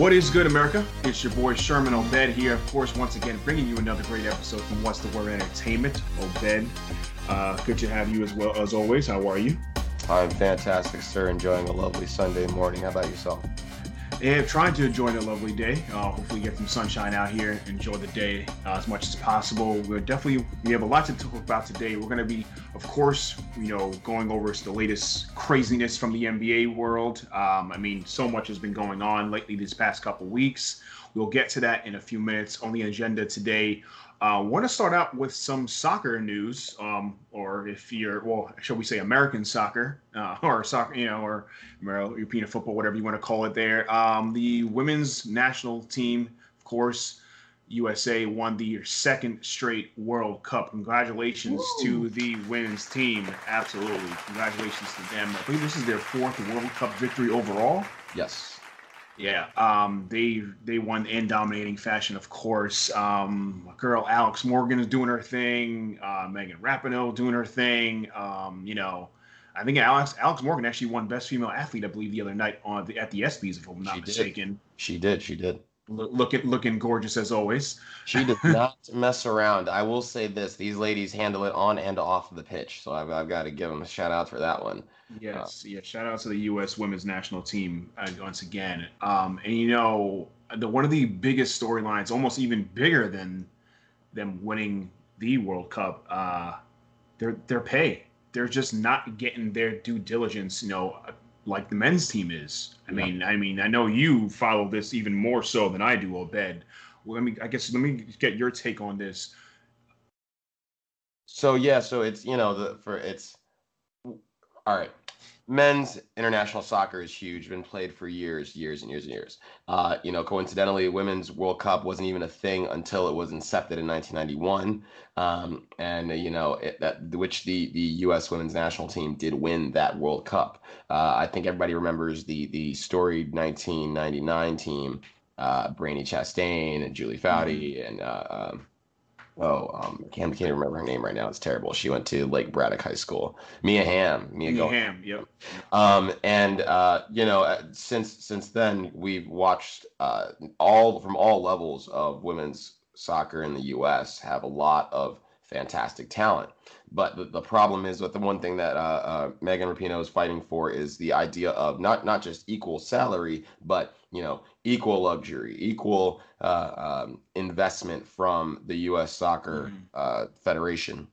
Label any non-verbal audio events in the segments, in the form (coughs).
What is good, America? It's your boy Sherman Obed here, of course, once again bringing you another great episode from What's the Word Entertainment. Obed, uh, good to have you as well as always. How are you? I'm fantastic, sir. Enjoying a lovely Sunday morning. How about yourself? And trying to enjoy a lovely day. Uh, hopefully, get some sunshine out here. Enjoy the day uh, as much as possible. We're definitely we have a lot to talk about today. We're going to be, of course, you know, going over the latest craziness from the NBA world. Um, I mean, so much has been going on lately these past couple weeks. We'll get to that in a few minutes. On the agenda today, I uh, want to start out with some soccer news, um, or if you're, well, shall we say American soccer, uh, (laughs) or soccer, you know, or European football, whatever you want to call it there. Um, the women's national team, of course, USA won the second straight World Cup. Congratulations Woo. to the women's team. Absolutely. Congratulations to them. I believe this is their fourth World Cup victory overall. Yes. Yeah, um, they they won in dominating fashion, of course. Um, girl Alex Morgan is doing her thing. Uh, Megan Rapinoe doing her thing. Um, you know, I think Alex Alex Morgan actually won Best Female Athlete, I believe, the other night on the, at the ESPYS, if I'm not she mistaken. Did. She did. She did looking looking gorgeous as always. She does (laughs) not mess around. I will say this: these ladies handle it on and off the pitch, so I've, I've got to give them a shout out for that one. Yes, uh, yeah. Shout out to the U.S. Women's National Team uh, once again. Um, and you know, the one of the biggest storylines, almost even bigger than them winning the World Cup, uh, their their pay. They're just not getting their due diligence. You know, like the men's team is. I yeah. mean, I mean, I know you follow this even more so than I do, Obed. Well, let me, I guess, let me get your take on this. So yeah, so it's you know the for it's all right men's international soccer is huge been played for years years and years and years. Uh, you know coincidentally women's world cup wasn't even a thing until it was incepted in 1991 um, and you know it, that which the the us women's national team did win that world cup. Uh, i think everybody remembers the the storied 1999 team uh, Brandi Chastain and Julie Foudy mm-hmm. and uh, um, oh, um, I can't, can't remember her name right now. It's terrible. She went to Lake Braddock High School. Mia Hamm. Mia, Mia Hamm. Yep. Um, and uh, you know, uh, since since then, we've watched uh, all from all levels of women's soccer in the U.S. have a lot of fantastic talent. But the, the problem is that the one thing that uh, uh, Megan Rapinoe is fighting for is the idea of not not just equal salary, but you know equal luxury, equal uh, um, investment from the U.S. Soccer mm-hmm. Federation.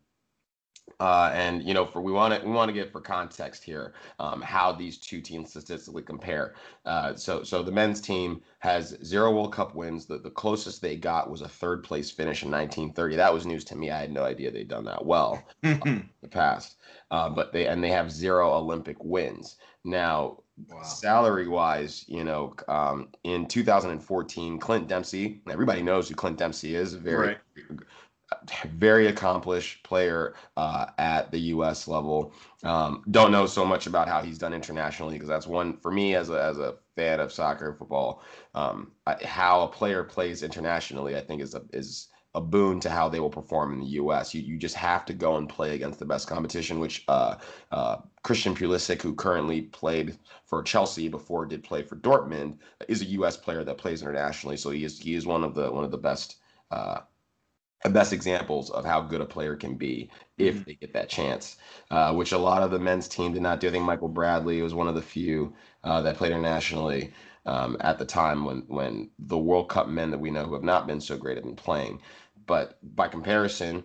Uh, and you know, for we want to we want to get for context here um, how these two teams statistically compare. Uh, so so the men's team has zero World Cup wins. The the closest they got was a third place finish in 1930. That was news to me. I had no idea they'd done that well (laughs) in the past. Uh, but they and they have zero Olympic wins. Now, wow. salary wise, you know, um, in 2014, Clint Dempsey. Everybody knows who Clint Dempsey is. Very. Right very accomplished player uh, at the U.S. level. Um, don't know so much about how he's done internationally because that's one for me as a as a fan of soccer football. Um, I, how a player plays internationally, I think, is a is a boon to how they will perform in the U.S. You you just have to go and play against the best competition, which uh, uh, Christian Pulisic, who currently played for Chelsea before did play for Dortmund, is a U.S. player that plays internationally. So he is he is one of the one of the best. Uh, best examples of how good a player can be if mm-hmm. they get that chance, uh, which a lot of the men's team did not do. I think Michael Bradley was one of the few uh, that played internationally um, at the time when when the World Cup men that we know who have not been so great have been playing. But by comparison,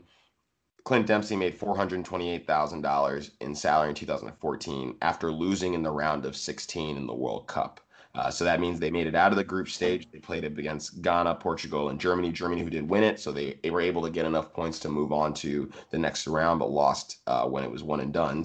Clint Dempsey made $428,000 in salary in 2014 after losing in the round of 16 in the World Cup. Uh, so that means they made it out of the group stage. They played it against Ghana, Portugal, and Germany. Germany, who did win it, so they, they were able to get enough points to move on to the next round, but lost uh, when it was one and done.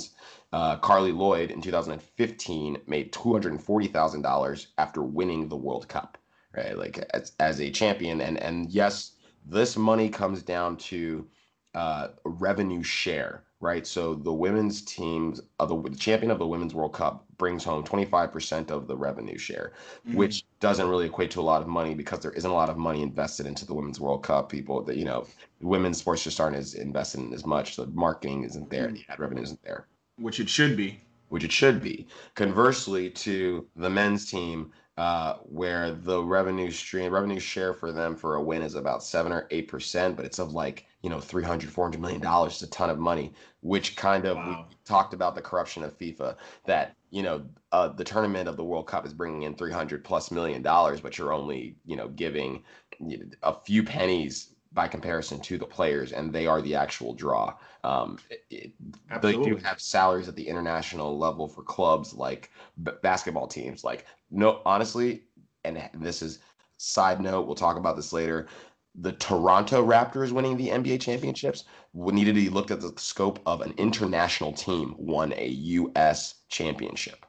Uh, Carli Lloyd in 2015 made $240,000 after winning the World Cup, right? Like as, as a champion. And and yes, this money comes down to uh, revenue share right? So the women's teams of the, the, champion of the women's World Cup brings home 25% of the revenue share, mm-hmm. which doesn't really equate to a lot of money because there isn't a lot of money invested into the women's World Cup. People that, you know, women's sports just aren't as invested in as much. The marketing isn't there, mm-hmm. the ad revenue isn't there. Which it should be. Which it should be. Conversely, to the men's team, uh, where the revenue stream, revenue share for them for a win is about seven or eight percent, but it's of like you know 300 400 million dollars it's a ton of money which kind of wow. we talked about the corruption of fifa that you know uh, the tournament of the world cup is bringing in 300 plus million dollars but you're only you know giving a few pennies by comparison to the players, and they are the actual draw. Um, it, they do have salaries at the international level for clubs like b- basketball teams. Like, no, honestly, and this is side note. We'll talk about this later. The Toronto Raptors winning the NBA championships we needed to be looked at the scope of an international team won a U.S. championship.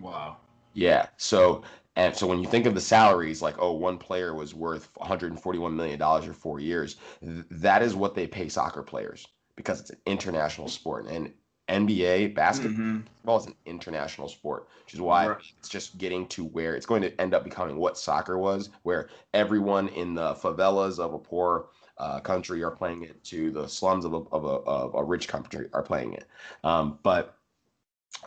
Wow. Yeah. So and so when you think of the salaries, like, oh, one player was worth $141 million for four years, th- that is what they pay soccer players because it's an international sport. And NBA basketball mm-hmm. is an international sport, which is why right. it's just getting to where it's going to end up becoming what soccer was, where everyone in the favelas of a poor uh, country are playing it to the slums of a, of a, of a rich country are playing it. Um, but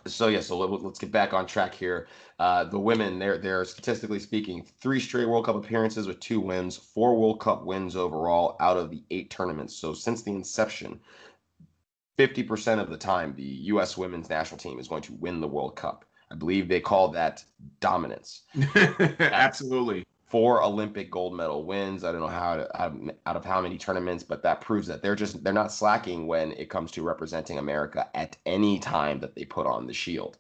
so yeah, so let, us get back on track here. Uh, the women, they're they're statistically speaking, three straight World Cup appearances with two wins, four World Cup wins overall out of the eight tournaments. So since the inception, fifty percent of the time, the U.S. women's national team is going to win the World Cup. I believe they call that dominance. (laughs) Absolutely four Olympic gold medal wins. I don't know how, to, how, out of how many tournaments, but that proves that they're just they're not slacking when it comes to representing America at any time that they put on the shield.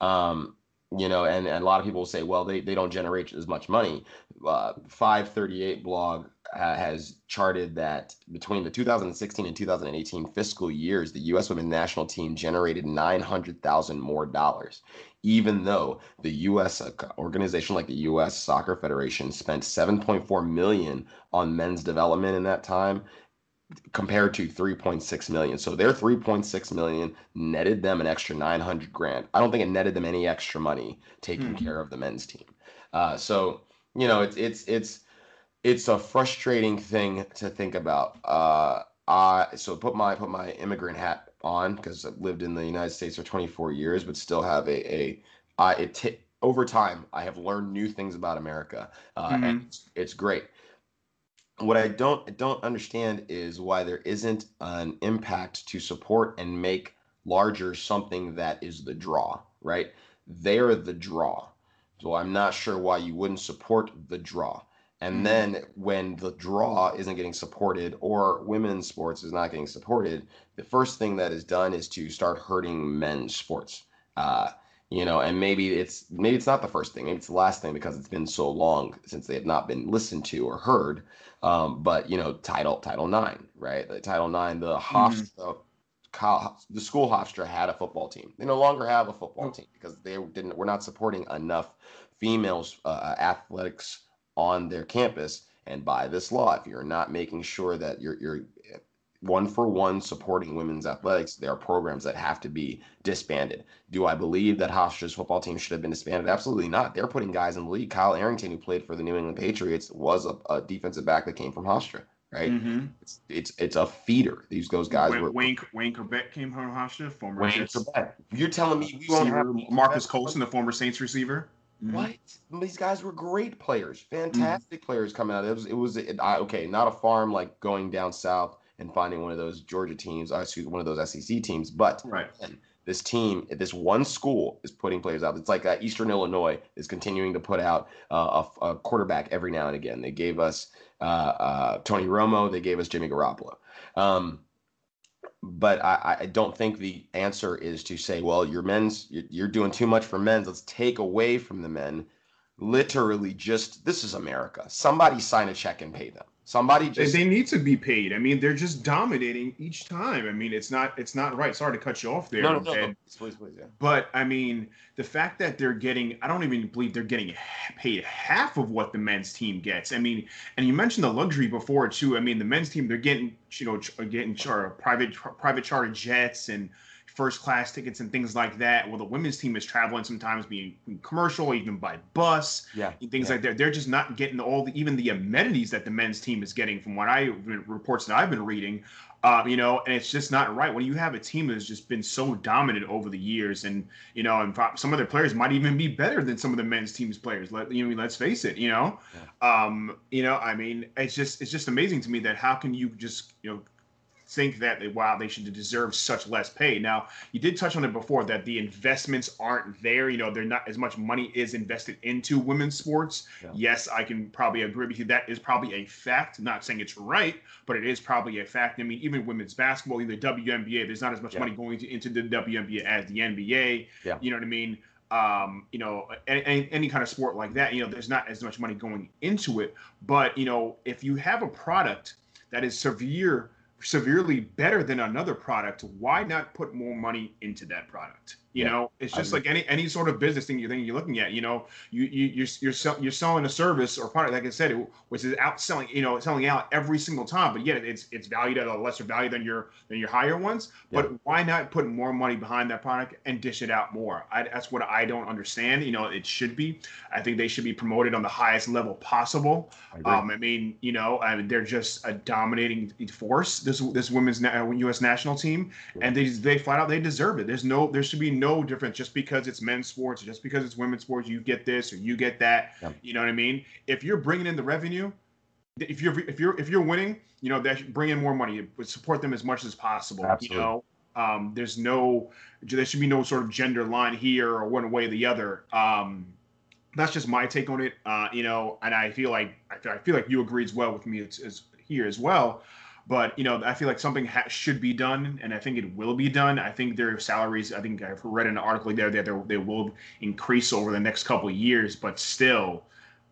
Um, you know, and, and a lot of people will say, well, they, they don't generate as much money. Uh, 538 blog uh, has charted that between the 2016 and 2018 fiscal years, the U.S. women's national team generated 900,000 more dollars even though the U.S. Uh, organization like the U.S. Soccer Federation spent 7.4 million on men's development in that time compared to 3.6 million. So their 3.6 million netted them an extra 900 grand. I don't think it netted them any extra money taking mm-hmm. care of the men's team. Uh, so you know, it's it's it's it's a frustrating thing to think about. Uh, I so put my put my immigrant hat on because I've lived in the United States for 24 years, but still have a a I it t- over time I have learned new things about America, uh, mm-hmm. and it's, it's great. What I don't don't understand is why there isn't an impact to support and make larger something that is the draw, right? They're the draw. So I'm not sure why you wouldn't support the draw. And mm-hmm. then when the draw isn't getting supported or women's sports is not getting supported, the first thing that is done is to start hurting men's sports. Uh, you know, and maybe it's maybe it's not the first thing, maybe it's the last thing because it's been so long since they have not been listened to or heard. Um, but you know, title Title Nine, right? The Title Nine, the Hofstra, mm-hmm. the school Hofstra had a football team. They no longer have a football oh. team because they didn't. We're not supporting enough females uh, athletics on their campus. And by this law, if you're not making sure that you're, you're one for one supporting women's athletics, there are programs that have to be disbanded. Do I believe that Hofstra's football team should have been disbanded? Absolutely not. They're putting guys in the league. Kyle Arrington, who played for the New England Patriots, was a, a defensive back that came from Hofstra. Right, mm-hmm. it's it's it's a feeder. These those guys Wayne, were Wayne Wayne Chrebet came from Hofstra, former Wayne Chrebet. You're telling me we won't have Marques Colston, the former Saints receiver. Mm-hmm. What? These guys were great players, fantastic mm-hmm. players coming out. It was, it was, it, I, okay, not a farm like going down south and finding one of those Georgia teams, uh, excuse one of those SEC teams, but right. this team, this one school is putting players out. It's like uh, Eastern Illinois is continuing to put out uh, a, a, quarterback every now and again. They gave us uh, uh, Tony Romo, they gave us Jimmy Garoppolo. Um, but I, I, don't think the answer is to say, well, your men's you're doing too much for men's. Let's take away from the men. Literally, just this is America. Somebody sign a check and pay them. Somebody just they need to be paid. I mean, they're just dominating each time. I mean, it's not it's not right. Sorry to cut you off there. No, no, no, no. Please, please, yeah. But I mean, the fact that they're getting I don't even believe they're getting paid half of what the men's team gets. I mean, and you mentioned the luxury before too. I mean, the men's team they're getting you know getting char- private private charter jets and first class tickets and things like that. Well, the women's team is traveling sometimes being commercial, even by bus, yeah, things yeah. like that. They're just not getting all the even the amenities that the men's team is getting. From what I reports that I've been reading, Um, you know, and it's just not right when you have a team that's just been so dominant over the years, and you know, and some of their players might even be better than some of the men's teams players. Let you know, let's face it. You know, yeah. um, you know, I mean, it's just it's just amazing to me that how can you just you know think that wow they should deserve such less pay. Now you did touch on it before that the investments aren't there. You know, they're not as much money is invested into women's sports. Yeah. Yes, I can probably agree with you. That is probably a fact. Not saying it's right, but it is probably a fact. I mean, even women's basketball, even the WNBA, there's not as much yeah. money going to, into the WNBA as the NBA. Yeah. You know what I mean? um, you know, any, any, kind of sport like that, you know, there's not as much money going into it. But, you know, if you have a product that is severe severely better than another product, why not put more money into that product? You yeah, know, it's just like any any sort of business thing you think you're looking at. You know, you you you're you're, sell, you're selling a service or product, like I said, which is outselling. You know, selling out every single time, but yet it's it's valued at a lesser value than your than your higher ones. Yeah. But why not put more money behind that product and dish it out more? I, that's what I don't understand. You know, it should be. I think they should be promoted on the highest level possible. I, um, I mean, you know, I mean, they're just a dominating force. This this women's na- U.S. national team, and they they flat out they deserve it. There's no there should be no difference just because it's men's sports, just because it's women's sports. You get this or you get that. Yeah. You know what I mean? If you're bringing in the revenue, if you're if you're if you're winning, you know that bring in more money. Support them as much as possible. Absolutely. You know, um, there's no there should be no sort of gender line here or one way or the other. Um, that's just my take on it. Uh, you know, and I feel like I feel like you agree as well with me as, as here as well. But you know, I feel like something ha- should be done, and I think it will be done. I think their salaries. I think I've read an article there that they will increase over the next couple of years. But still,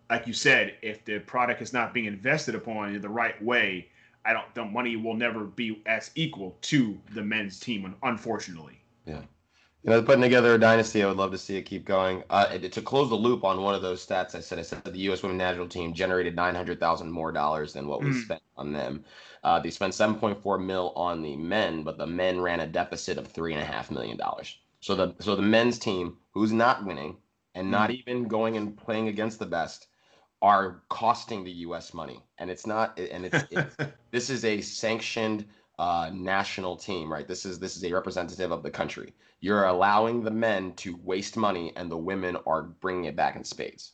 like you said, if the product is not being invested upon in the right way, I don't. The money will never be as equal to the men's team, unfortunately. Yeah. You know, putting together a dynasty, I would love to see it keep going. Uh, to close the loop on one of those stats, I said I said that the U.S. Women's National Team generated nine hundred thousand more dollars than what we mm. spent on them. Uh, they spent seven point four mil on the men, but the men ran a deficit of three and a half million dollars. So the so the men's team, who's not winning and not mm. even going and playing against the best, are costing the U.S. money, and it's not. And it's, it's (laughs) this is a sanctioned uh, national team, right? This is this is a representative of the country. You're allowing the men to waste money, and the women are bringing it back in spades.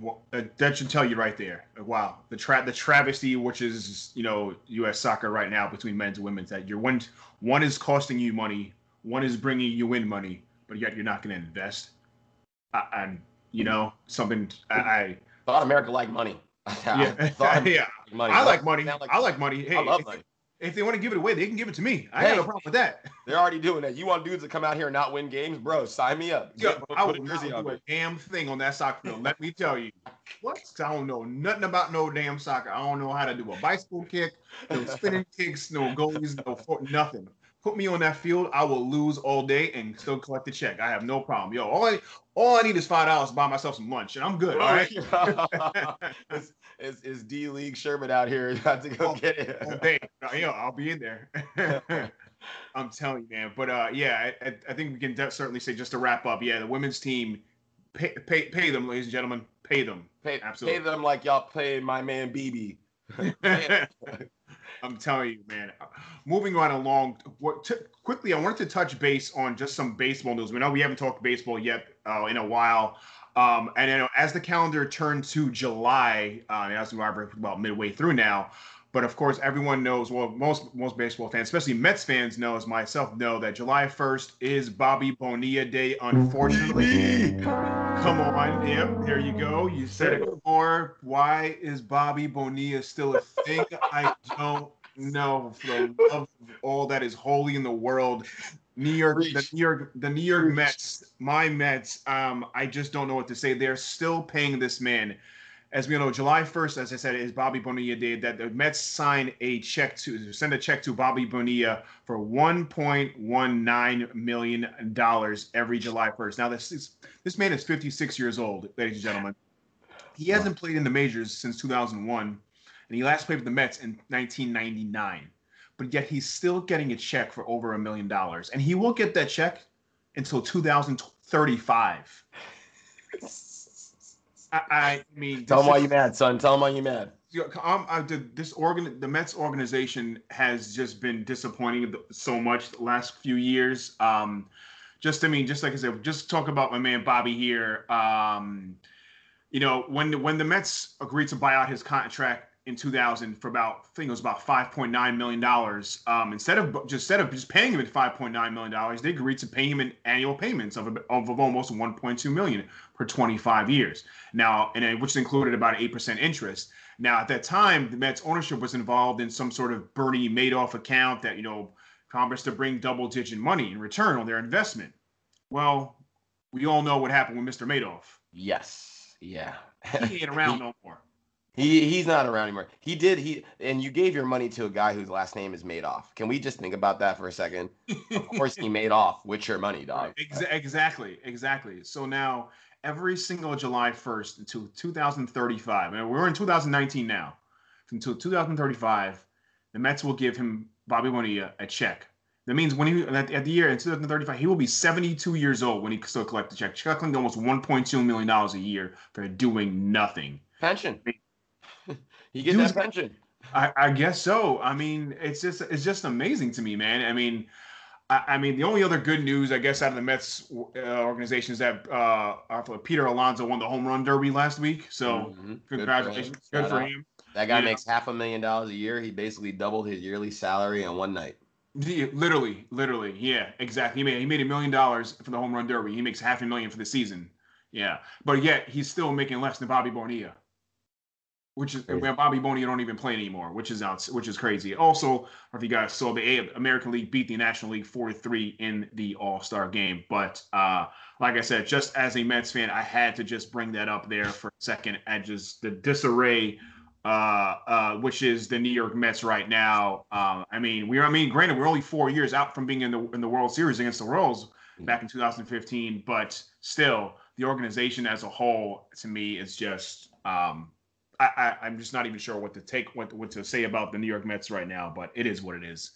Well, uh, that should tell you right there. Uh, wow, the tra- the travesty, which is you know U.S. soccer right now between men's and women's, that you're one one is costing you money, one is bringing you in money, but yet you're not going to invest. and you know something I, I thought America liked money. (laughs) yeah, (laughs) yeah. Money. I like money. Like, I like money. Hey, I love money. If they want to give it away, they can give it to me. I hey, got no problem with that. (laughs) They're already doing that. You want dudes to come out here and not win games, bro? Sign me up. Yeah, put, I would not do a damn thing on that soccer field. Let me tell you. What? I don't know nothing about no damn soccer. I don't know how to do a bicycle kick, no spinning kicks, no goalies, no nothing. Put me on that field, I will lose all day and still collect the check. I have no problem. Yo, all I all I need is five dollars to buy myself some lunch, and I'm good. All right. (laughs) is, is D League Sherman out here (laughs) about to go oh, get it? hey, yo, I'll be in there. (laughs) I'm telling you, man. But uh, yeah, I, I think we can certainly say just to wrap up. Yeah, the women's team, pay pay, pay them, ladies and gentlemen, pay them. Pay absolutely. Pay them like y'all pay my man BB. I'm telling you, man. Moving right along, what t- quickly, I wanted to touch base on just some baseball news. We know we haven't talked baseball yet uh, in a while. Um, and you know, as the calendar turned to July, uh, as we are about midway through now, but of course, everyone knows. Well, most most baseball fans, especially Mets fans, know as myself know that July 1st is Bobby Bonilla Day. Unfortunately, come on, yep, there you go. You said it before. Why is Bobby Bonilla still a thing? I don't know. For the love of all that is holy in the world, New York, Reach. the New York, the New York Reach. Mets, my Mets. Um, I just don't know what to say. They're still paying this man. As we know, July 1st, as I said, is Bobby Bonilla Day. That the Mets sign a check to send a check to Bobby Bonilla for 1.19 million dollars every July 1st. Now this is this man is 56 years old, ladies and gentlemen. He hasn't played in the majors since 2001, and he last played for the Mets in 1999 but yet he's still getting a check for over a million dollars, and he won't get that check until 2035. (laughs) I, I mean, tell him why you mad, son. Tell him why you mad. um, I did, this organ, the Mets organization has just been disappointing so much the last few years. Um, just I mean, just like I said, just talk about my man Bobby here. Um, you know, when when the Mets agreed to buy out his contract in 2000 for about I think it was about 5.9 million dollars. Um, instead of just instead of just paying him at 5.9 million dollars, they agreed to pay him in annual payments of, of, of almost 1.2 million for 25 years. Now, and which included about eight percent interest. Now, at that time, the Mets ownership was involved in some sort of Bernie Madoff account that you know promised to bring double-digit money in return on their investment. Well, we all know what happened with Mr. Madoff. Yes. Yeah. he ain't around (laughs) no more. He he's not around anymore. He did he and you gave your money to a guy whose last name is Madoff. Can we just think about that for a second? of course he made off with your money, (laughs) dog. Ex- exactly, exactly. So now every single July 1st until 2035, and we're in 2019 now, until 2035, the Mets will give him Bobby Bonilla a check. That means when he at, at the year in 2035, he will be 72 years old when he still collect the check. Collecting almost 1.2 million dollars a year for doing nothing. Pension. He gets Dude, that pension. I, I, guess so. I mean, it's just it's just amazing to me, man. I mean, I, I mean, the only other good news, I guess, out of the Mets uh, organization is that uh, Peter Alonso won the home run derby last week. So mm-hmm. congratulations, good for, good for him. That guy yeah. makes half a million dollars a year. He basically doubled his yearly salary in one night. Yeah, literally, literally, yeah, exactly. He made he made a million dollars for the home run derby. He makes half a million for the season. Yeah, but yet he's still making less than Bobby Bonilla which is where Bobby Bonilla don't even play anymore, which is out, which is crazy. Also, if you guys saw the American League beat the National League 4-3 in the All Star game, but uh, like I said, just as a Mets fan, I had to just bring that up there for a second at just the disarray. Uh, uh, which is the New York Mets right now. Um, I mean, we're I mean, granted, we're only four years out from being in the in the World Series against the Royals mm. back in 2015, but still, the organization as a whole, to me, is just um, I, I am just not even sure what to take what what to say about the New York Mets right now, but it is what it is.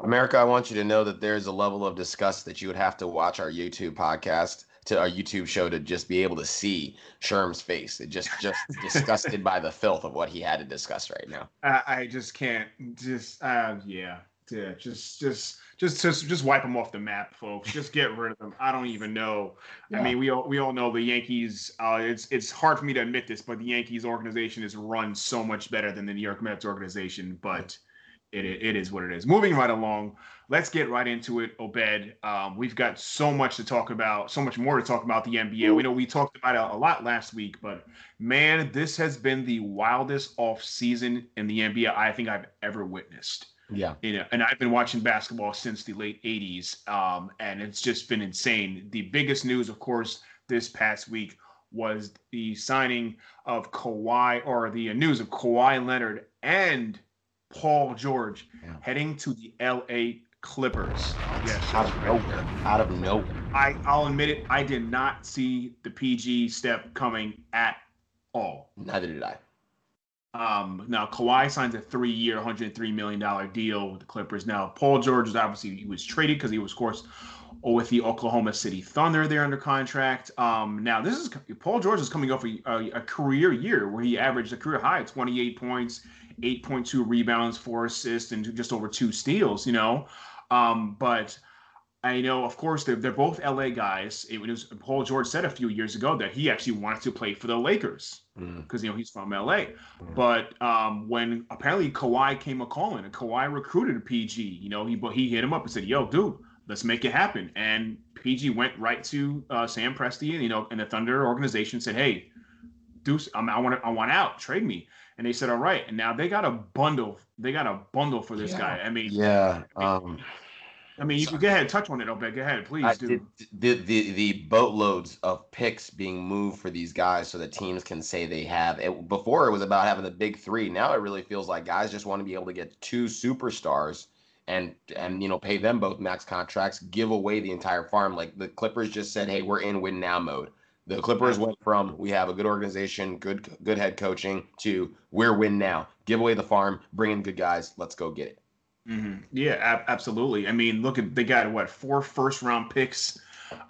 America, I want you to know that there's a level of disgust that you would have to watch our YouTube podcast to our YouTube show to just be able to see Sherm's face. It just just (laughs) disgusted by the filth of what he had to discuss right now. I, I just can't just uh yeah. Yeah, just just just just just wipe them off the map, folks. (laughs) Just get rid of them. I don't even know. Yeah. I mean, we all we all know the Yankees. Uh, it's it's hard for me to admit this, but the Yankees organization is run so much better than the New York Mets organization. But it it is what it is. Moving right along, let's get right into it, Obed. Um, we've got so much to talk about, so much more to talk about the NBA. We know we talked about it a lot last week, but man, this has been the wildest off season in the NBA I think I've ever witnessed. Yeah. You know, and I've been watching basketball since the late 80s, um, and it's just been insane. The biggest news, of course, this past week was the signing of Kawhi, or the news of Kawhi Leonard and Paul George yeah. heading to the LA Clippers. Yes. Out of nowhere. Out of nowhere. I, I'll admit it, I did not see the PG step coming at all. Neither did I. Um, now Kawhi signs a three-year, 103 million dollar deal with the Clippers. Now Paul George is obviously he was traded because he was, of course, with the Oklahoma City Thunder. They're under contract. Um, now this is Paul George is coming off a, a, a career year where he averaged a career high of 28 points, 8.2 rebounds, four assists, and just over two steals. You know, um, but I know, of course, they're, they're both LA guys. It was Paul George said a few years ago that he actually wanted to play for the Lakers because mm. you know he's from LA. Mm. But um, when apparently Kawhi came a calling, and Kawhi recruited a PG, you know, he but he hit him up and said, "Yo, dude, let's make it happen." And PG went right to uh, Sam Presti, and you know, and the Thunder organization said, "Hey, Deuce, I'm, I want I want out, trade me." And they said, "All right." And now they got a bundle. They got a bundle for this yeah. guy. I mean, yeah. Um, I mean, you can go ahead, and touch on it, Obed. Go ahead, please. do. The, the the boatloads of picks being moved for these guys so that teams can say they have. It, before it was about having the big three. Now it really feels like guys just want to be able to get two superstars and and you know pay them both max contracts, give away the entire farm. Like the Clippers just said, hey, we're in win now mode. The Clippers went from we have a good organization, good good head coaching to we're win now. Give away the farm, bring in good guys, let's go get it. Mm-hmm. Yeah, ab- absolutely. I mean, look at they got what four first round picks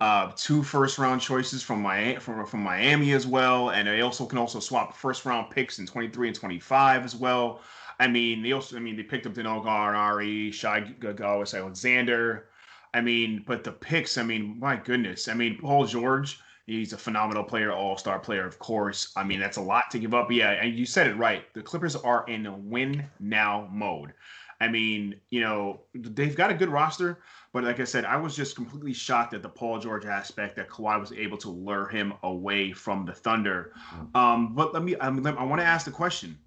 uh, two first round choices from Miami, from, from Miami as well, and they also can also swap first round picks in 23 and 25 as well. I mean, they also, I mean, they picked up Danilo Gallinari, Shai Gilgeous Alexander. I mean, but the picks, I mean, my goodness. I mean, Paul George, he's a phenomenal player, all star player, of course. I mean, that's a lot to give up. Yeah, and you said it right. The Clippers are in win now mode. I mean, you know, they've got a good roster, but like I said, I was just completely shocked at the Paul George aspect that Kawhi was able to lure him away from the Thunder. Mm. Um, but let me, I, mean, I want to ask the question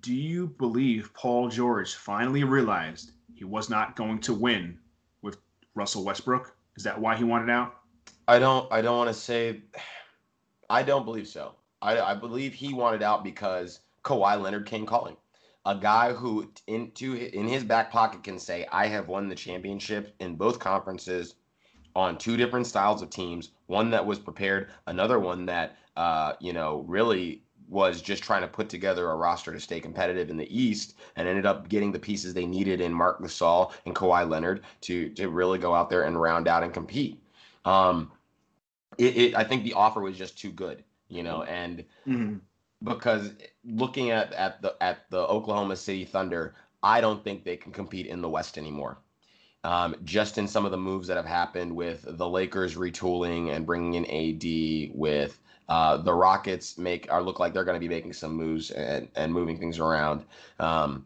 do you believe Paul George finally realized he was not going to win with Russell Westbrook? Is that why he wanted out? I don't. I don't want to say. I don't believe so. I, I believe he wanted out because Kawhi Leonard came calling. A guy who into in his back pocket can say, "I have won the championship in both conferences." on two different styles of teams one that was prepared another one that uh, you know really was just trying to put together a roster to stay competitive in the East and ended up getting the pieces they needed in Marc Gasol and Kawhi Leonard to to really go out there and round out and compete. Um, it, it I think the offer was just too good, you know, and mm-hmm. Because looking at at the at the Oklahoma City Thunder, I don't think they can compete in the West anymore. Um, just in some of the moves that have happened with the Lakers retooling and bringing in AD, with uh, the Rockets make are look like they're going to be making some moves and, and moving things around. Um,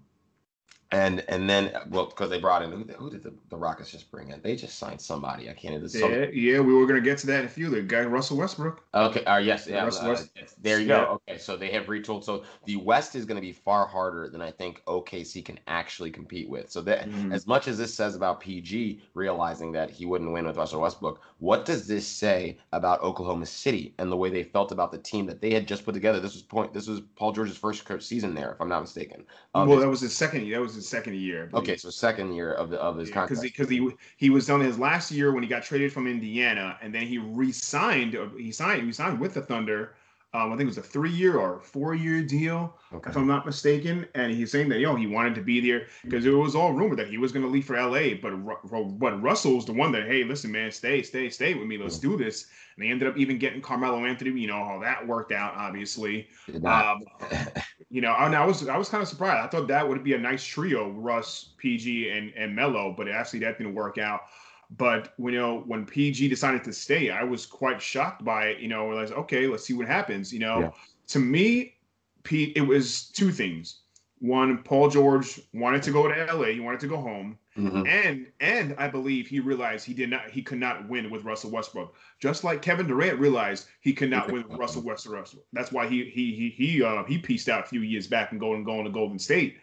and and then well because they brought in who, who did the, the Rockets just bring in? They just signed somebody. I can't. Even yeah, yeah, we were gonna get to that in a few. The guy Russell Westbrook. Okay. Uh, yes. Yeah. Russell uh, there you yeah. go. Okay. So they have retooled. So the West is going to be far harder than I think OKC can actually compete with. So that mm-hmm. as much as this says about PG realizing that he wouldn't win with Russell Westbrook, what does this say about Oklahoma City and the way they felt about the team that they had just put together? This was point. This was Paul George's first season there, if I'm not mistaken. Um, well, that was his second. That was his second year. Okay, so second year of the of his yeah, contract. Because he, he he was on his last year when he got traded from Indiana, and then he re-signed. Uh, he signed. He signed with the Thunder. Um, I think it was a three-year or four-year deal, okay. if I'm not mistaken. And he's saying that you know he wanted to be there because it was all rumored that he was going to leave for LA. But but Russell was the one that hey, listen, man, stay, stay, stay with me. Let's mm-hmm. do this. And they ended up even getting Carmelo Anthony. You know how that worked out, obviously. Um, (laughs) you know, and I was I was kind of surprised. I thought that would be a nice trio, Russ, PG, and and Melo, but actually that didn't work out. But you know, when PG decided to stay, I was quite shocked by it. You know, was okay, let's see what happens. You know, yeah. to me, Pete, it was two things. One, Paul George wanted to go to LA. He wanted to go home, mm-hmm. and and I believe he realized he did not he could not win with Russell Westbrook. Just like Kevin Durant realized he could not win with Russell Westbrook. That's why he he he he uh, he pieced out a few years back and going going to Golden State.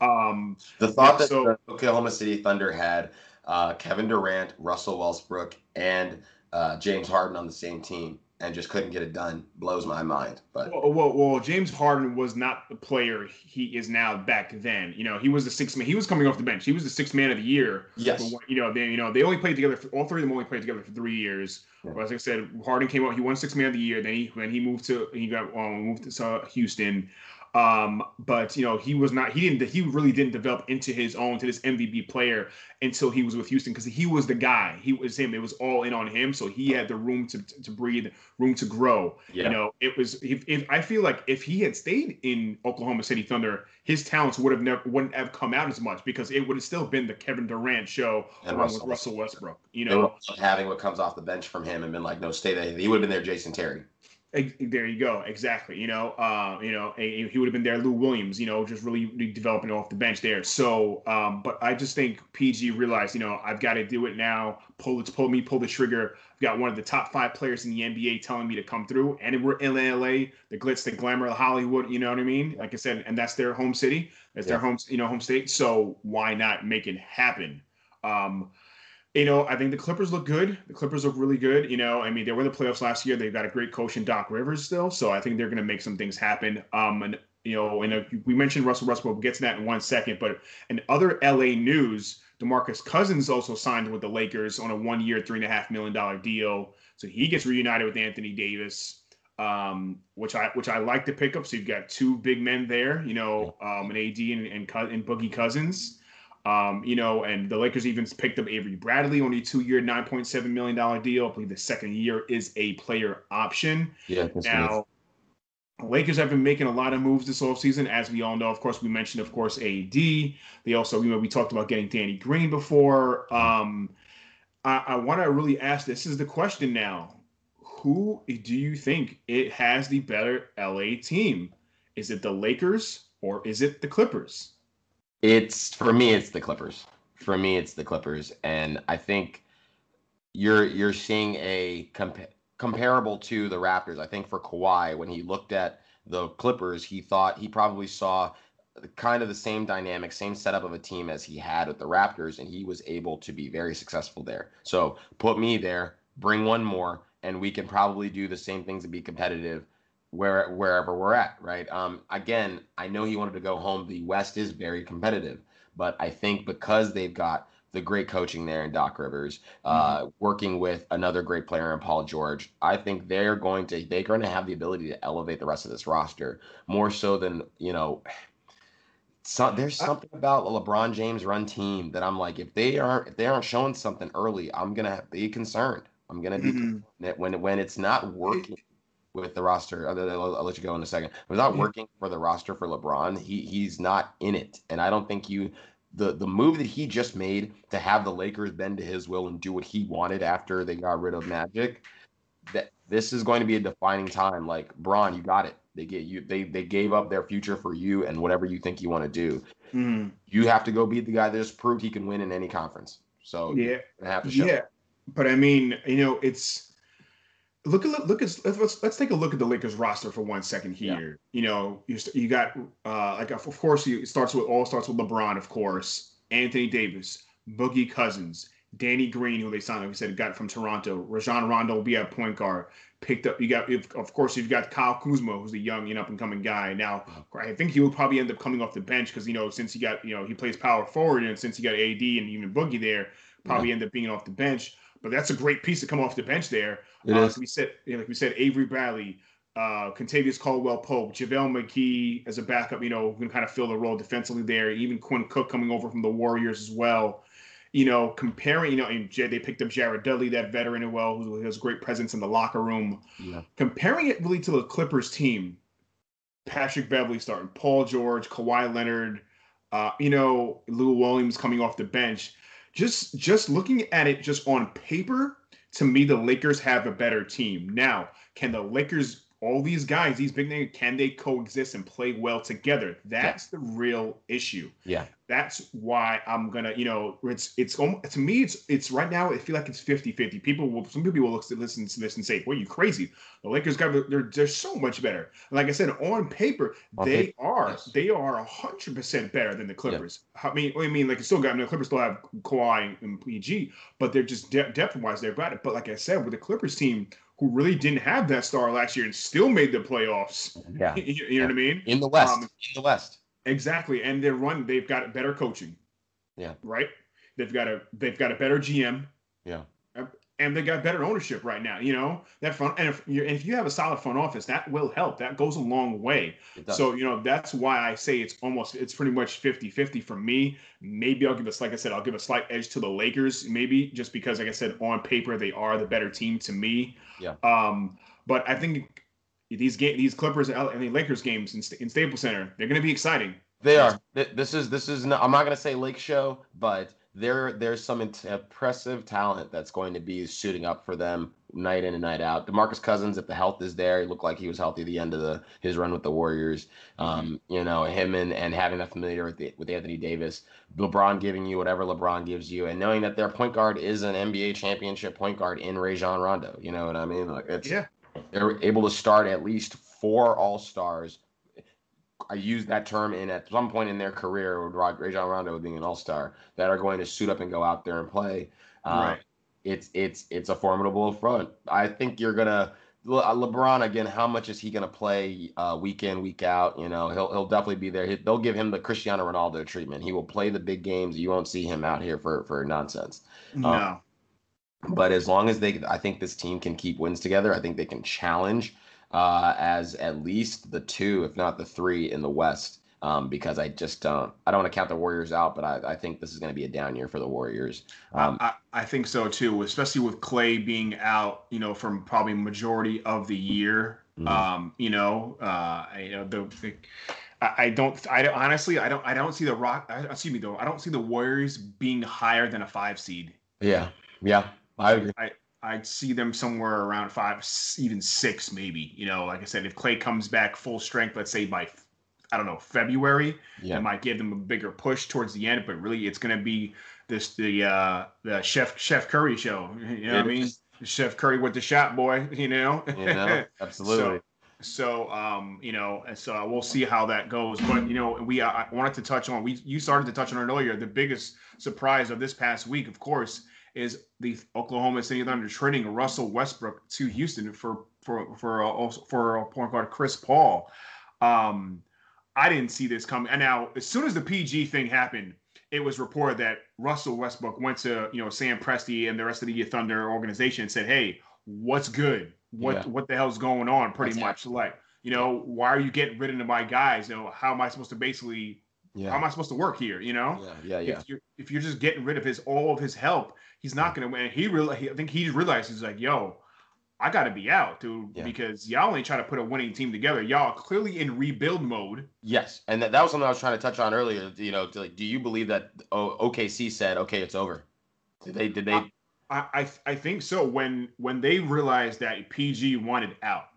Um, the thought that so, the Oklahoma City Thunder had uh, Kevin Durant, Russell Westbrook, and uh, James Harden on the same team and just couldn't get it done blows my mind. But well, well, well, James Harden was not the player he is now back then. You know, he was the sixth man. He was coming off the bench. He was the sixth man of the year. Yes. But, you know, they you know they only played together. For, all three of them only played together for three years. Yeah. But as I said, Harden came out. He won six man of the year. Then he when he moved to he got um, moved to Houston. Um, but you know, he was not he didn't he really didn't develop into his own to this MVP player until he was with Houston because he was the guy. He was him. It was all in on him. So he had the room to to breathe, room to grow. Yeah. You know, it was if, if I feel like if he had stayed in Oklahoma City Thunder, his talents would have never wouldn't have come out as much because it would have still been the Kevin Durant show and Russell, with Russell Westbrook. You know, having what comes off the bench from him and been like, no, stay there. He would have been there, Jason Terry. There you go. Exactly. You know, uh, you know, he would have been there. Lou Williams, you know, just really developing off the bench there. So, um, but I just think PG realized, you know, I've got to do it now. Pull it, pull me, pull the trigger. I've got one of the top five players in the NBA telling me to come through, and we're in LA, the glitz, the glamour, Hollywood. You know what I mean? Like I said, and that's their home city. That's yeah. their home, you know, home state. So why not make it happen? Um, you know, I think the Clippers look good. The Clippers look really good. You know, I mean, they were in the playoffs last year. They've got a great coach in Doc Rivers still, so I think they're going to make some things happen. Um, and you know, and uh, we mentioned Russell Westbrook. We'll get to that in one second. But in other LA news, DeMarcus Cousins also signed with the Lakers on a one-year, three and a half million dollar deal. So he gets reunited with Anthony Davis, um, which I which I like to pick up. So you've got two big men there. You know, um, an AD and and, and Boogie Cousins. Um, you know, and the Lakers even picked up Avery Bradley on a two-year, nine point seven million dollar deal. I believe the second year is a player option. Yeah. Now, Lakers have been making a lot of moves this offseason, as we all know. Of course, we mentioned, of course, AD. They also, you know, we talked about getting Danny Green before. Um, I, I want to really ask this is the question now. Who do you think it has the better LA team? Is it the Lakers or is it the Clippers? It's for me, it's the Clippers. For me, it's the Clippers, and I think you're you're seeing a comp- comparable to the Raptors. I think for Kawhi, when he looked at the Clippers, he thought he probably saw kind of the same dynamic, same setup of a team as he had with the Raptors, and he was able to be very successful there. So put me there, bring one more, and we can probably do the same things and be competitive where wherever we're at, right? Um, again, I know he wanted to go home. The West is very competitive, but I think because they've got the great coaching there in Doc Rivers, uh, mm-hmm. working with another great player in Paul George, I think they're going to they're going to have the ability to elevate the rest of this roster more so than you know. So, there's something about a LeBron James run team that I'm like, if they aren't if they aren't showing something early, I'm gonna be concerned. I'm gonna be mm-hmm. when when it's not working with the roster. I'll, I'll, I'll, let you go in a second. Without working for the roster for LeBron, he he's not in it, and I don't think you. The, the move that he just made to have the Lakers bend to his will and do what he wanted after they got rid of Magic, that this is going to be a defining time. Like Braun, you got it. They get you. They they gave up their future for you and whatever you think you want to do. Mm. You have to go beat the guy that just proved he can win in any conference. So yeah, yeah. But I mean, you know, it's look at look at let's let's take a look at the Lakers roster for one second here. Yeah. You know, you you got uh like of course you it starts with all starts with LeBron, of course, Anthony Davis, Boogie Cousins, Danny Green, who they signed, like we said, got from Toronto. Rajon Rondo will be at point guard. Picked up, you got, of course, you've got Kyle Kuzma, who's a young, and up and coming guy. Now, I think he will probably end up coming off the bench because, you know, since he got, you know, he plays power forward and since he got AD and even Boogie there, probably yeah. end up being off the bench. But that's a great piece to come off the bench there. Uh, is. we said, you know, like we said, Avery Bradley, uh, Kentavious Caldwell Pope, JaVale McGee as a backup, you know, can kind of fill the role defensively there. Even Quinn Cook coming over from the Warriors as well. You know, comparing, you know, and they picked up Jared Dudley, that veteran as well, who has great presence in the locker room. Yeah. Comparing it really to the Clippers team, Patrick Beverley starting, Paul George, Kawhi Leonard, uh, you know, Lou Williams coming off the bench just just looking at it just on paper, to me, the Lakers have a better team. Now, can the Lakers all these guys, these big names, can they coexist and play well together? That's yeah. the real issue. Yeah. That's why I'm gonna, you know, it's it's to me, it's it's right now. I feel like it's 50-50. People will some people will look, listen to this and say, "Well, you crazy? The Lakers got they're they're so much better." Like I said, on paper, on they paper, are yes. they are hundred percent better than the Clippers. Yeah. I mean, I mean, like still got I mean, the Clippers still have Kawhi and PG, but they're just de- depth wise they're better. But like I said, with the Clippers team who really didn't have that star last year and still made the playoffs. Yeah. (laughs) you, you yeah. know what I mean? In the West. Um, in the West. Exactly. And they're run, they've got better coaching. Yeah. Right? They've got a they've got a better GM. Yeah and they got better ownership right now. You know that front, and if you if you have a solid front office, that will help. That goes a long way. So you know that's why I say it's almost it's pretty much 50-50 for me. Maybe I'll give us like I said, I'll give a slight edge to the Lakers, maybe just because like I said on paper they are the better team to me. Yeah. Um, but I think these game these Clippers and the Lakers games in, in Staples Center they're going to be exciting. They are. This is this is. I'm not going to say Lake Show, but there there's some impressive talent that's going to be suiting up for them night in and night out. DeMarcus Cousins, if the health is there, he looked like he was healthy at the end of the his run with the Warriors. Um, you know, him and, and having that familiar with the, with Anthony Davis, LeBron giving you whatever LeBron gives you, and knowing that their point guard is an NBA championship point guard in Rajon Rondo. You know what I mean? Like it's yeah. They're able to start at least four All Stars I use that term in at some point in their career with Rajon Rondo being an all star that are going to suit up and go out there and play. Uh, right. It's it's it's a formidable front. I think you're gonna Le- LeBron again. How much is he gonna play uh, week in week out? You know he'll he'll definitely be there. He, they'll give him the Cristiano Ronaldo treatment. He will play the big games. You won't see him out here for for nonsense. No. Um, but as long as they, I think this team can keep wins together. I think they can challenge uh, as at least the two, if not the three, in the West. um, because I just don't I don't want to count the Warriors out, but I, I think this is going to be a down year for the Warriors. Um, I, I think so too, especially with Clay being out, you know, from probably majority of the year. Mm-hmm. Um, you know, uh, you know the, the I, don't. I don't, honestly. I don't. I don't see the Rock. Excuse me, though. I don't see the Warriors being higher than a five seed. Yeah. Yeah. I agree. I, I see them somewhere around five, even six, maybe. You know, like I said, if Clay comes back full strength, let's say by, I don't know, February, yeah. it might give them a bigger push towards the end. But really, it's going to be this the uh the Chef Chef Curry show. (laughs) You know what I mean? Chef Curry with the shot boy. (laughs) You know. You know (laughs) absolutely. so, so, um, you know, and so we'll see how that goes. But you know, we I wanted to touch on we you started to touch on it earlier. The biggest surprise of this past week, of course, is the Oklahoma City Thunder trading Russell Westbrook to Houston for for for uh, for a point guard Chris Paul. Um, I didn't see this coming. And now, as soon as the PG thing happened, it was reported that Russell Westbrook went to you know Sam Presti and the rest of the Thunder organization and said, "Hey, what's good? What yeah. what the hell's going on?" Pretty That's much happening. like you know why are you getting rid of my guys? You know how am I supposed to basically yeah. How am I supposed to work here? You know, yeah, yeah, yeah. If you're, if you're just getting rid of his all of his help, he's not going to win. He really, I think he realized he's like, yo, I got to be out, dude, yeah. because y'all ain't trying to put a winning team together. Y'all clearly in rebuild mode. Yes, and that, that was something I was trying to touch on earlier. You know, to, like, do you believe that OKC said, okay, it's over? Did they? Did they? I, I I think so. When when they realized that PG wanted out,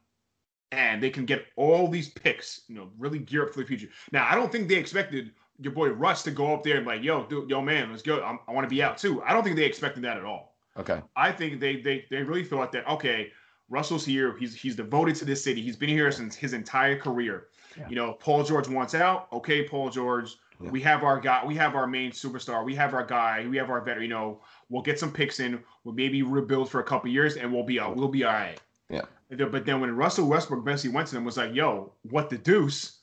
and they can get all these picks, you know, really gear up for the future. Now, I don't think they expected your boy Russ to go up there and be like, yo, dude, yo, man, let's go. I'm, i want to be out too. I don't think they expected that at all. Okay. I think they they they really thought that okay, Russell's here. He's he's devoted to this city. He's been here since his entire career. Yeah. You know, Paul George wants out. Okay, Paul George. Yeah. We have our guy. We have our main superstar. We have our guy. We have our veteran. You know, we'll get some picks in. We'll maybe rebuild for a couple years, and we'll be out. We'll be all right. Yeah. But then when Russell Westbrook basically went to them, was like, "Yo, what the deuce?"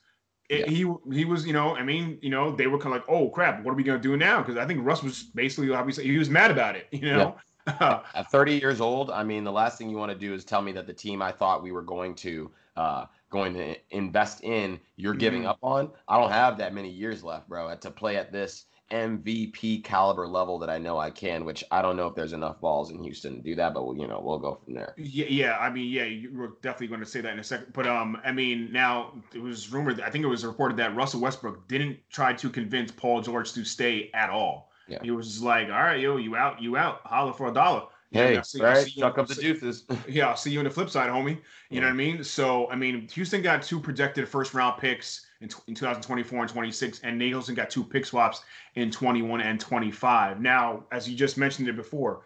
It, yeah. he he was, you know, I mean, you know, they were kind of like, "Oh crap, what are we gonna do now?" Because I think Russ was basically, obviously, he was mad about it, (laughs) you know. Yeah. (laughs) At 30 years old, I mean, the last thing you want to do is tell me that the team I thought we were going to uh, going to invest in, you're giving mm-hmm. up on. I don't have that many years left, bro, to play at this MVP caliber level that I know I can, which I don't know if there's enough balls in Houston to do that, but we'll, you know, we'll go from there. Yeah, yeah. I mean, yeah, you were definitely going to say that in a second. But um, I mean, now it was rumored. I think it was reported that Russell Westbrook didn't try to convince Paul George to stay at all. Yeah. He was like, "All right, yo, you out, you out, holla for a dollar." Hey, see, right, chuck up the doofus. (laughs) yeah, I'll see you on the flip side, homie. You yeah. know what I mean? So, I mean, Houston got two projected first round picks in, in 2024 and 26, and Nate got two pick swaps in 21 and 25. Now, as you just mentioned it before,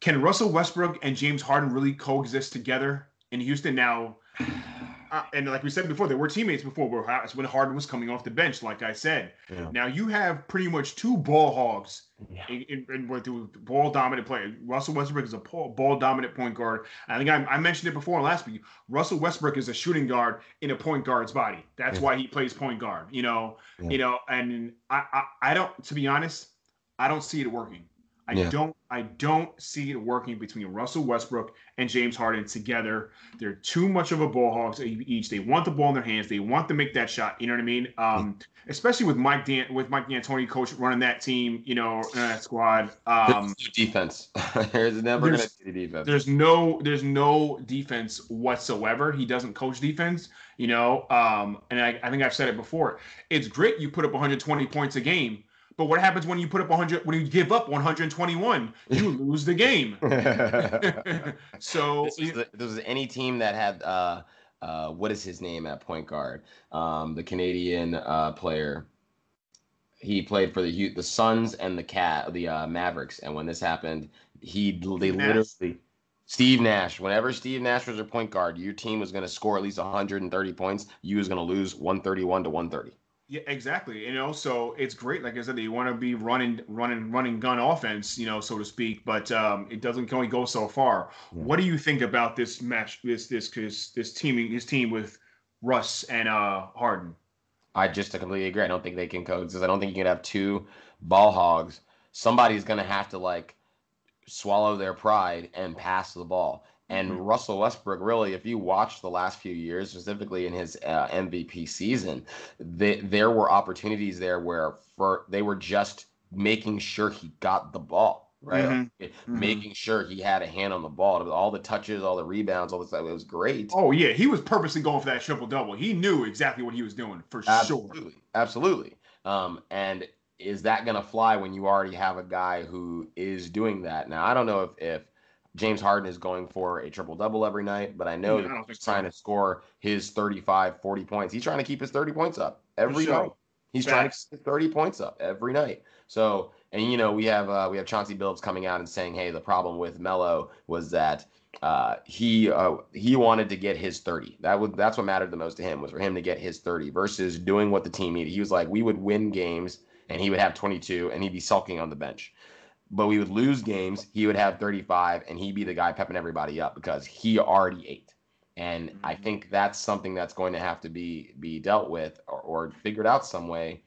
can Russell Westbrook and James Harden really coexist together in Houston? Now, (sighs) uh, and like we said before, they were teammates before. When Harden was coming off the bench, like I said. Yeah. Now you have pretty much two ball hogs yeah. in, in, in ball dominant player. Russell Westbrook is a ball dominant point guard. I think I, I, mentioned it before last week. Russell Westbrook is a shooting guard in a point guard's body. That's yeah. why he plays point guard. You know, you know, and I, I, I don't. To be honest, I don't see it working. I yeah. don't I don't see it working between Russell Westbrook and James Harden together. They're too much of a ball hogs each. They want the ball in their hands. They want to make that shot. You know what I mean? Um, especially with Mike Dan with Mike D'Antoni coach running that team. You know that squad. Um, defense. (laughs) there's never there's, gonna be defense. There's no there's no defense whatsoever. He doesn't coach defense. You know, um, and I, I think I've said it before. It's great you put up 120 points a game but what happens when you put up 100? When you give up 121, you (laughs) lose the game. (laughs) (laughs) so this was, the, this was, any team that had uh, uh, what is his name at point guard? Um, the Canadian uh, player. He played for the the Suns and the Cat the uh, Mavericks, and when this happened, he they Nash. literally Steve Nash. Whenever Steve Nash was your point guard, your team was going to score at least 130 points. You was going to lose 131 to 130. Yeah, exactly. You know, so it's great. Like I said, you want to be running, running, running gun offense, you know, so to speak. But um, it doesn't only go so far. Yeah. What do you think about this match? This this this this teaming his team with Russ and uh Harden? I just completely agree. I don't think they can coexist. I don't think you can have two ball hogs. Somebody's gonna have to like swallow their pride and pass the ball. And mm-hmm. Russell Westbrook, really, if you watch the last few years, specifically in his uh, MVP season, they, there were opportunities there where for they were just making sure he got the ball right? Mm-hmm. mm-hmm. Making sure he had a hand on the ball, all the touches, all the rebounds, all the stuff. It was great. Oh yeah, he was purposely going for that triple double. He knew exactly what he was doing for absolutely. sure. Absolutely. Um, and is that going to fly when you already have a guy who is doing that? Now I don't know if if James Harden is going for a triple double every night, but I know yeah, that he's trying so. to score his 35, 40 points. He's trying to keep his 30 points up every sure. night. He's Facts. trying to get 30 points up every night. So, and you know, we have uh, we have Chauncey Billups coming out and saying, "Hey, the problem with Melo was that uh, he uh, he wanted to get his 30. That would that's what mattered the most to him was for him to get his 30 versus doing what the team needed. He was like, we would win games and he would have 22 and he'd be sulking on the bench. But we would lose games, he would have 35 and he'd be the guy pepping everybody up because he already ate. And I mm-hmm. think that's something that's going to have to be be dealt with or, or figured out some way,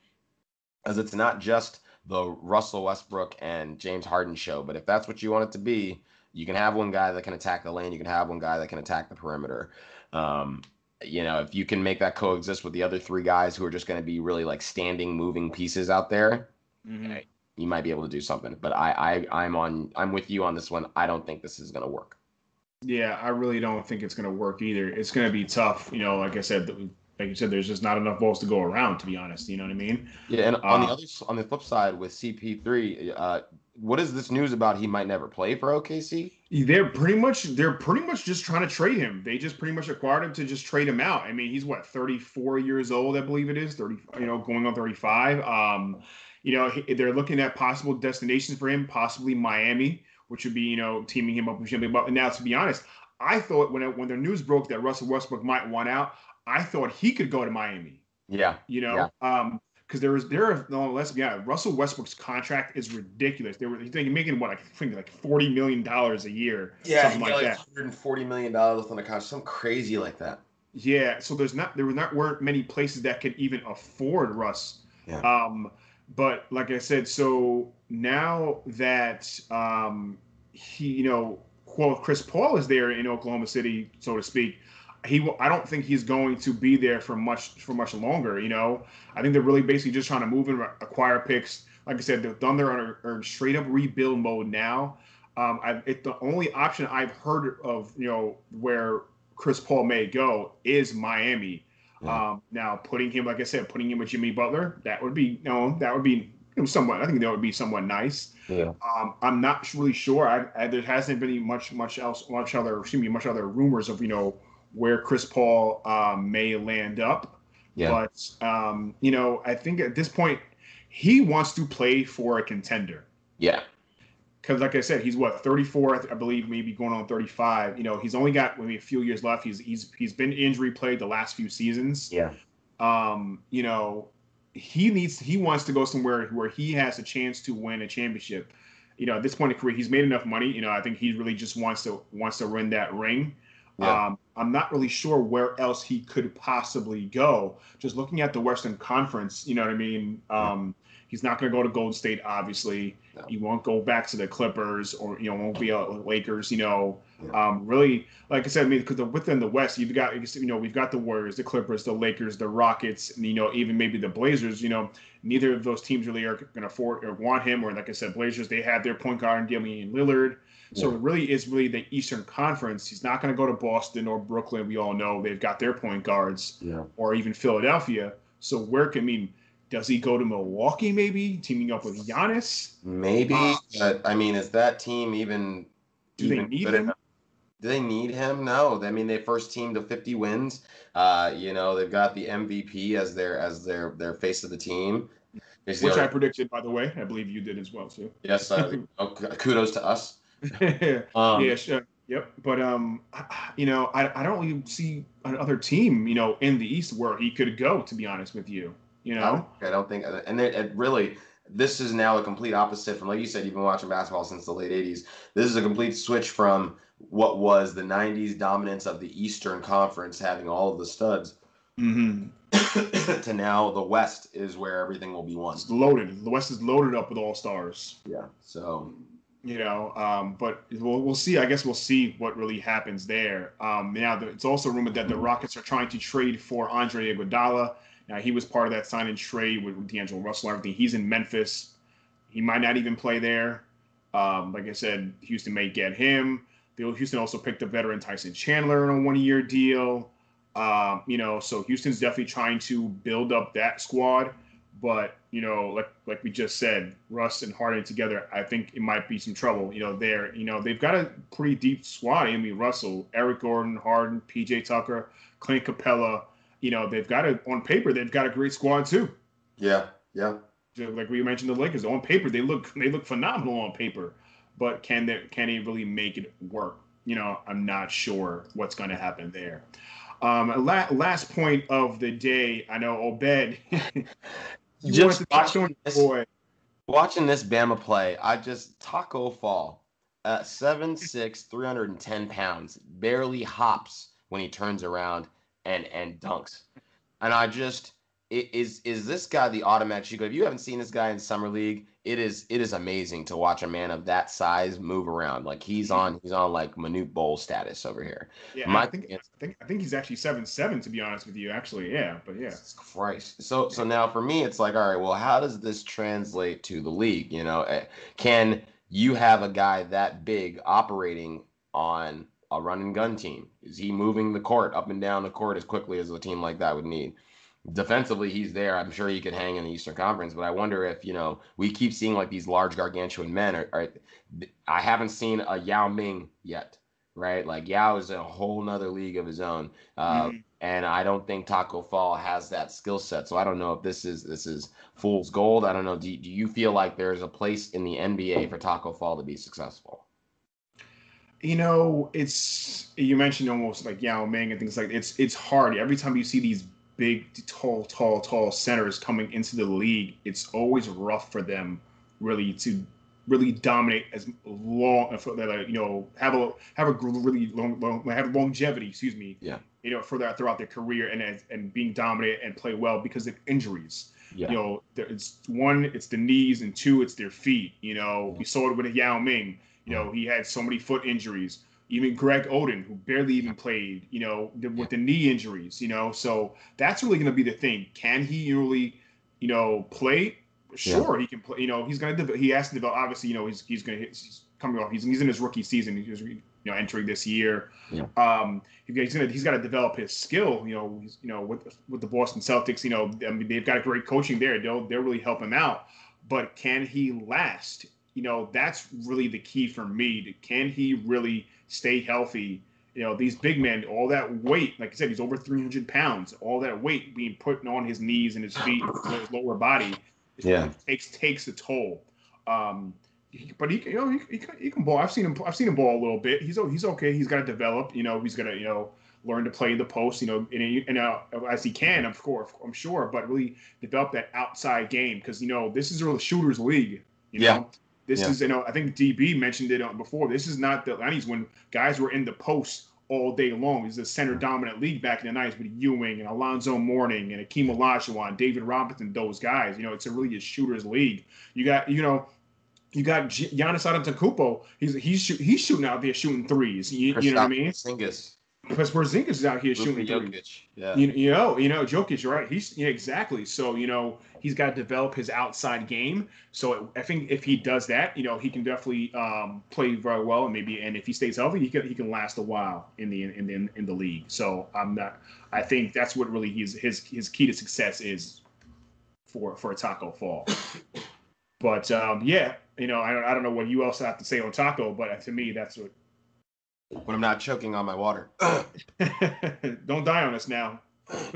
as it's not just the Russell Westbrook and James Harden show. But if that's what you want it to be, you can have one guy that can attack the lane. You can have one guy that can attack the perimeter. Um, you know, if you can make that coexist with the other three guys who are just going to be really like standing, moving pieces out there, mm-hmm. You might be able to do something. But I, I, I'm on, I'm with you on this one. I don't think this is going to work. Yeah, I really don't think it's going to work either. It's going to be tough. You know, like I said, like you said, there's just not enough balls to go around. To be honest, you know what I mean? Yeah, and on the uh, other, on the flip side, with CP3, uh, what is this news about? He might never play for OKC. They're pretty much, they're pretty much just trying to trade him. They just pretty much acquired him to just trade him out. I mean, he's what 34 years old, I believe it is, 30, you know, going on 35. Um, you know, they're looking at possible destinations for him, possibly Miami which would be you know teaming him up with Jimmy Butler. Now, to be honest, I thought when it, when the news broke that Russell Westbrook might want out, I thought he could go to Miami. Yeah, you know, yeah. um, because there was there no let's yeah Russell Westbrook's contract is ridiculous. They were he's making what I think like forty million dollars a year. Yeah, something like, like that. Hundred and forty million dollars on the contract, something crazy like that. Yeah, so there's not there were not weren't many places that could even afford Russ. Yeah. Um, but like I said, so now that um, he, you know, quote Chris Paul is there in Oklahoma City, so to speak. He, I don't think he's going to be there for much for much longer. You know, I think they're really basically just trying to move and acquire picks. Like I said, the Thunder are, are straight up rebuild mode now. Um, I, it, the only option I've heard of, you know, where Chris Paul may go is Miami. Yeah. Um, now putting him, like I said, putting him with Jimmy Butler, that would be, you know, that would be somewhat. I think that would be somewhat nice. Yeah. Um, I'm not really sure. I, I, there hasn't been much, much else, much other, excuse me, much other rumors of you know where Chris Paul um, may land up. Yeah. But um, you know, I think at this point, he wants to play for a contender. Yeah because like I said, he's what 34, I believe, maybe going on 35. You know, he's only got maybe a few years left. He's he's he's been injury played the last few seasons. Yeah. Um, you know, he needs he wants to go somewhere where he has a chance to win a championship. You know, at this point in career, he's made enough money. You know, I think he really just wants to wants to win that ring. Yeah. Um, I'm not really sure where else he could possibly go. Just looking at the Western Conference, you know what I mean. Um, He's not going to go to Golden State, obviously. No. He won't go back to the Clippers or you know won't be a Lakers. You know, yeah. um, really, like I said, I mean, because within the West, you've got you know we've got the Warriors, the Clippers, the Lakers, the Rockets, and you know even maybe the Blazers. You know, neither of those teams really are going to afford or want him. Or like I said, Blazers they have their point guard Damian Lillard. So yeah. it really is really the Eastern Conference. He's not going to go to Boston or Brooklyn. We all know they've got their point guards, yeah. or even Philadelphia. So where can I mean? Does he go to Milwaukee maybe, teaming up with Giannis? Maybe, uh, but I mean, is that team even? Do even they need him? Enough? Do they need him? No. I mean, they first team to 50 wins. Uh, you know, they've got the MVP as their as their their face of the team. Which I predicted, by the way. I believe you did as well too. Yes. Uh, (laughs) kudos to us. (laughs) um, yeah. Sure. Yep. But um, you know, I I don't even see another team, you know, in the East where he could go. To be honest with you. You know, I don't think, and it, it really, this is now a complete opposite from like you said. You've been watching basketball since the late '80s. This is a complete switch from what was the '90s dominance of the Eastern Conference, having all of the studs, mm-hmm. (coughs) to now the West is where everything will be won. It's loaded. The West is loaded up with all stars. Yeah. So, You know, um, but we'll, we'll see. I guess we'll see what really happens there. Um, now, the, it's also rumored that the Rockets are trying to trade for Andre Iguodala. Now, he was part of that sign and trade with, with D'Angelo Russell and everything. He's in Memphis. He might not even play there. Um, like I said, Houston may get him. Houston also picked up veteran Tyson Chandler on a one-year deal. Um, you know, so Houston's definitely trying to build up that squad. But you know, like like we just said, Russ and Harden together, I think it might be some trouble. You know, there, you know, they've got a pretty deep squad. I mean, Russell, Eric Gordon, Harden, PJ Tucker, Clint Capela. You know, they've got a on paper, they've got a great squad too. Yeah, yeah. Like we mentioned, the Lakers on paper, they look they look phenomenal on paper, but can they can they really make it work? You know, I'm not sure what's going to happen there. Um, la- last point of the day. I know Obed. (laughs) just watching this, boy. watching this Bama play, I just Taco Fall uh, at 7'6", 310 pounds, barely hops when he turns around and and dunks. And I just is is this guy the automatic shoot? If you haven't seen this guy in summer league, it is it is amazing to watch a man of that size move around. Like he's on he's on like Manute Bol status over here. Yeah, My, I think I think I think he's actually seven seven to be honest with you. Actually, yeah, but yeah. Christ. So so now for me, it's like all right. Well, how does this translate to the league? You know, eh, can you have a guy that big operating on a run and gun team? Is he moving the court up and down the court as quickly as a team like that would need? Defensively he's there. I'm sure he could hang in the Eastern Conference, but I wonder if you know we keep seeing like these large gargantuan men. Are, are I haven't seen a Yao Ming yet, right? Like Yao is a whole nother league of his own, uh, mm-hmm. and I don't think Taco Fall has that skill set. So I don't know if this is this is fool's gold. I don't know. Do, do you feel like there's a place in the NBA for Taco Fall to be successful? You know, it's you mentioned almost like Yao Ming and things like it's it's hard every time you see these big, tall, tall, tall centers coming into the league, it's always rough for them really to really dominate as long for that you know have a have a really long, long have longevity excuse me yeah. you know for that throughout their career and and being dominant and play well because of injuries. Yeah. you know it's one it's the knees and two it's their feet you know. We saw it with Yao Ming. You know mm-hmm. he had so many foot injuries even Greg Oden, who barely even played, you know, with the knee injuries, you know. So that's really going to be the thing. Can he really, you know, play? Sure, yeah. he can play. You know, he's going to. He has to develop. Obviously, you know, he's he's going to. He's coming off. He's, he's in his rookie season. He's you know entering this year. Yeah. Um, he's gonna he's got to develop his skill. You know, he's, you know with with the Boston Celtics. You know, I mean, they've got great coaching there. They'll they'll really help him out. But can he last? You know, that's really the key for me. Can he really? Stay healthy. You know, these big men, all that weight, like I said, he's over 300 pounds. All that weight being put on his knees and his feet, his lower body, yeah, takes takes a toll. Um, but he, you know, he, he, he, can ball. I've seen him. I've seen him ball a little bit. He's he's okay. He's got to develop. You know, he's gonna you know learn to play the post. You know, and, and uh, as he can, of course, I'm sure. But really develop that outside game because you know this is a shooters league. You yeah. Know? This yeah. is, you know, I think DB mentioned it uh, before. This is not the 90s when guys were in the post all day long. It's a center dominant league back in the 90s with Ewing and Alonzo Mourning and Akeem Olajuwon, David Robinson, those guys. You know, it's a really a shooter's league. You got, you know, you got Giannis Antetokounmpo. He's he's he's shooting out there shooting threes. You, you know what I mean? Singles because Porzingis is out here shooting Jokic. Yeah. You, you, know, you know, Jokic, right? He's yeah, exactly. So you know, he's got to develop his outside game. So I think if he does that, you know, he can definitely um, play very well, and maybe, and if he stays healthy, he can he can last a while in the in the in the league. So I'm not. I think that's what really his his his key to success is for for Taco Fall. But um, yeah, you know, I don't, I don't know what you else have to say on Taco, but to me, that's what when I'm not choking on my water. (coughs) Don't die on us now. (laughs)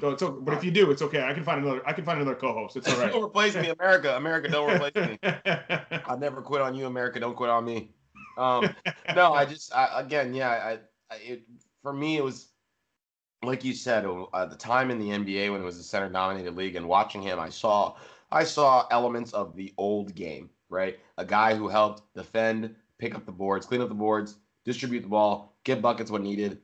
but if you do, it's okay. I can find another. I can find another co-host. It's all right. (laughs) don't replace me, America. America, don't replace me. (laughs) I never quit on you, America. Don't quit on me. Um, no, I just I, again, yeah. I, I it, for me, it was like you said uh, the time in the NBA when it was a center-dominated league, and watching him, I saw I saw elements of the old game. Right, a guy who helped defend, pick up the boards, clean up the boards, distribute the ball, get buckets when needed,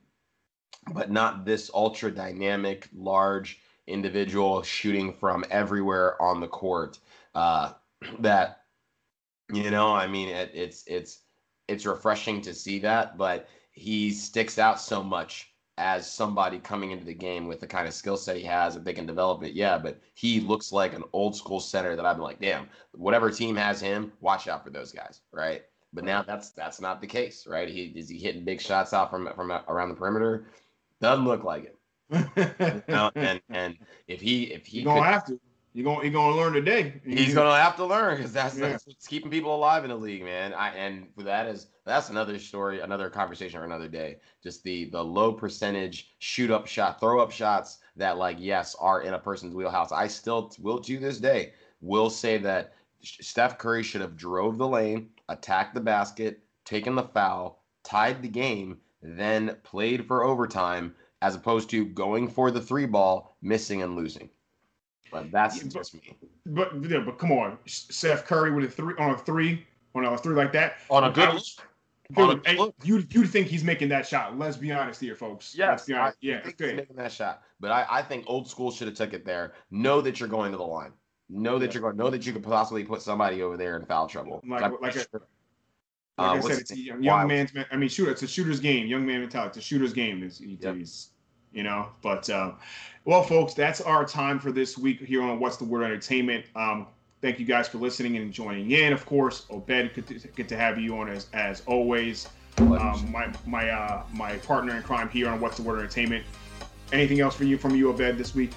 but not this ultra dynamic, large individual shooting from everywhere on the court uh, (clears throat) that You know, I mean, it, it's it's it's refreshing to see that, but he sticks out so much as somebody coming into the game with the kind of skill set he has, if they can develop it, yeah. But he looks like an old school center that I've been like, damn, whatever team has him, watch out for those guys, right? But now that's that's not the case, right? He is he hitting big shots out from from around the perimeter? Doesn't look like it. (laughs) you know? And and if he if he you gonna have to. You're gonna you're gonna learn today. He's gonna have to learn because that's, yeah. that's what's keeping people alive in the league, man. I and that is that's another story, another conversation for another day. Just the the low percentage shoot up shot, throw up shots that like yes are in a person's wheelhouse. I still will to this day will say that Steph Curry should have drove the lane, attacked the basket, taken the foul, tied the game, then played for overtime as opposed to going for the three ball, missing and losing. But that's yeah, just me. But yeah, but come on, Seth Curry with a three on a three on a three like that on a good. Dude, hey, you you think he's making that shot? Let's be honest here, folks. Yeah, Let's be honest. yeah, okay. making that shot. But I, I think old school should have took it there. Know that you're going to the line. Know that yeah. you're going. Know that you could possibly put somebody over there in foul trouble. Like, like, a, like uh, I said, it's a young, young man's. I mean, shooter. it's a shooter's game. Young man mentality. It's a shooter's game. Is yep. you know. But um, well, folks, that's our time for this week here on What's the Word Entertainment. Um, thank you guys for listening and joining in. Of course, Obed, good to, good to have you on as as always. Um, my my uh, my partner in crime here on What's the Word Entertainment. Anything else for you from you, Obed, this week?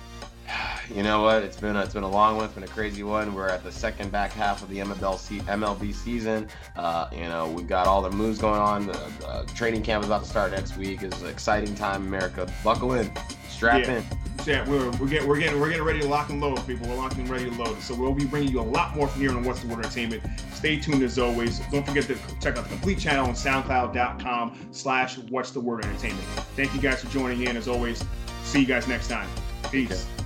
You know what? It's been a, it's been a long one. It's been a crazy one. We're at the second back half of the MLB MLB season. Uh, you know, we've got all the moves going on. The, the training camp is about to start next week. It's an exciting time, America. Buckle in, strap yeah. in. Yeah, we're, we're getting we're getting we're getting ready to lock and load, people. We're locking and ready to load. So we'll be bringing you a lot more from here on What's the Word Entertainment. Stay tuned as always. Don't forget to check out the complete channel on SoundCloud.com/slash What's the Word Entertainment. Thank you guys for joining in as always. See you guys next time. Peace. Okay.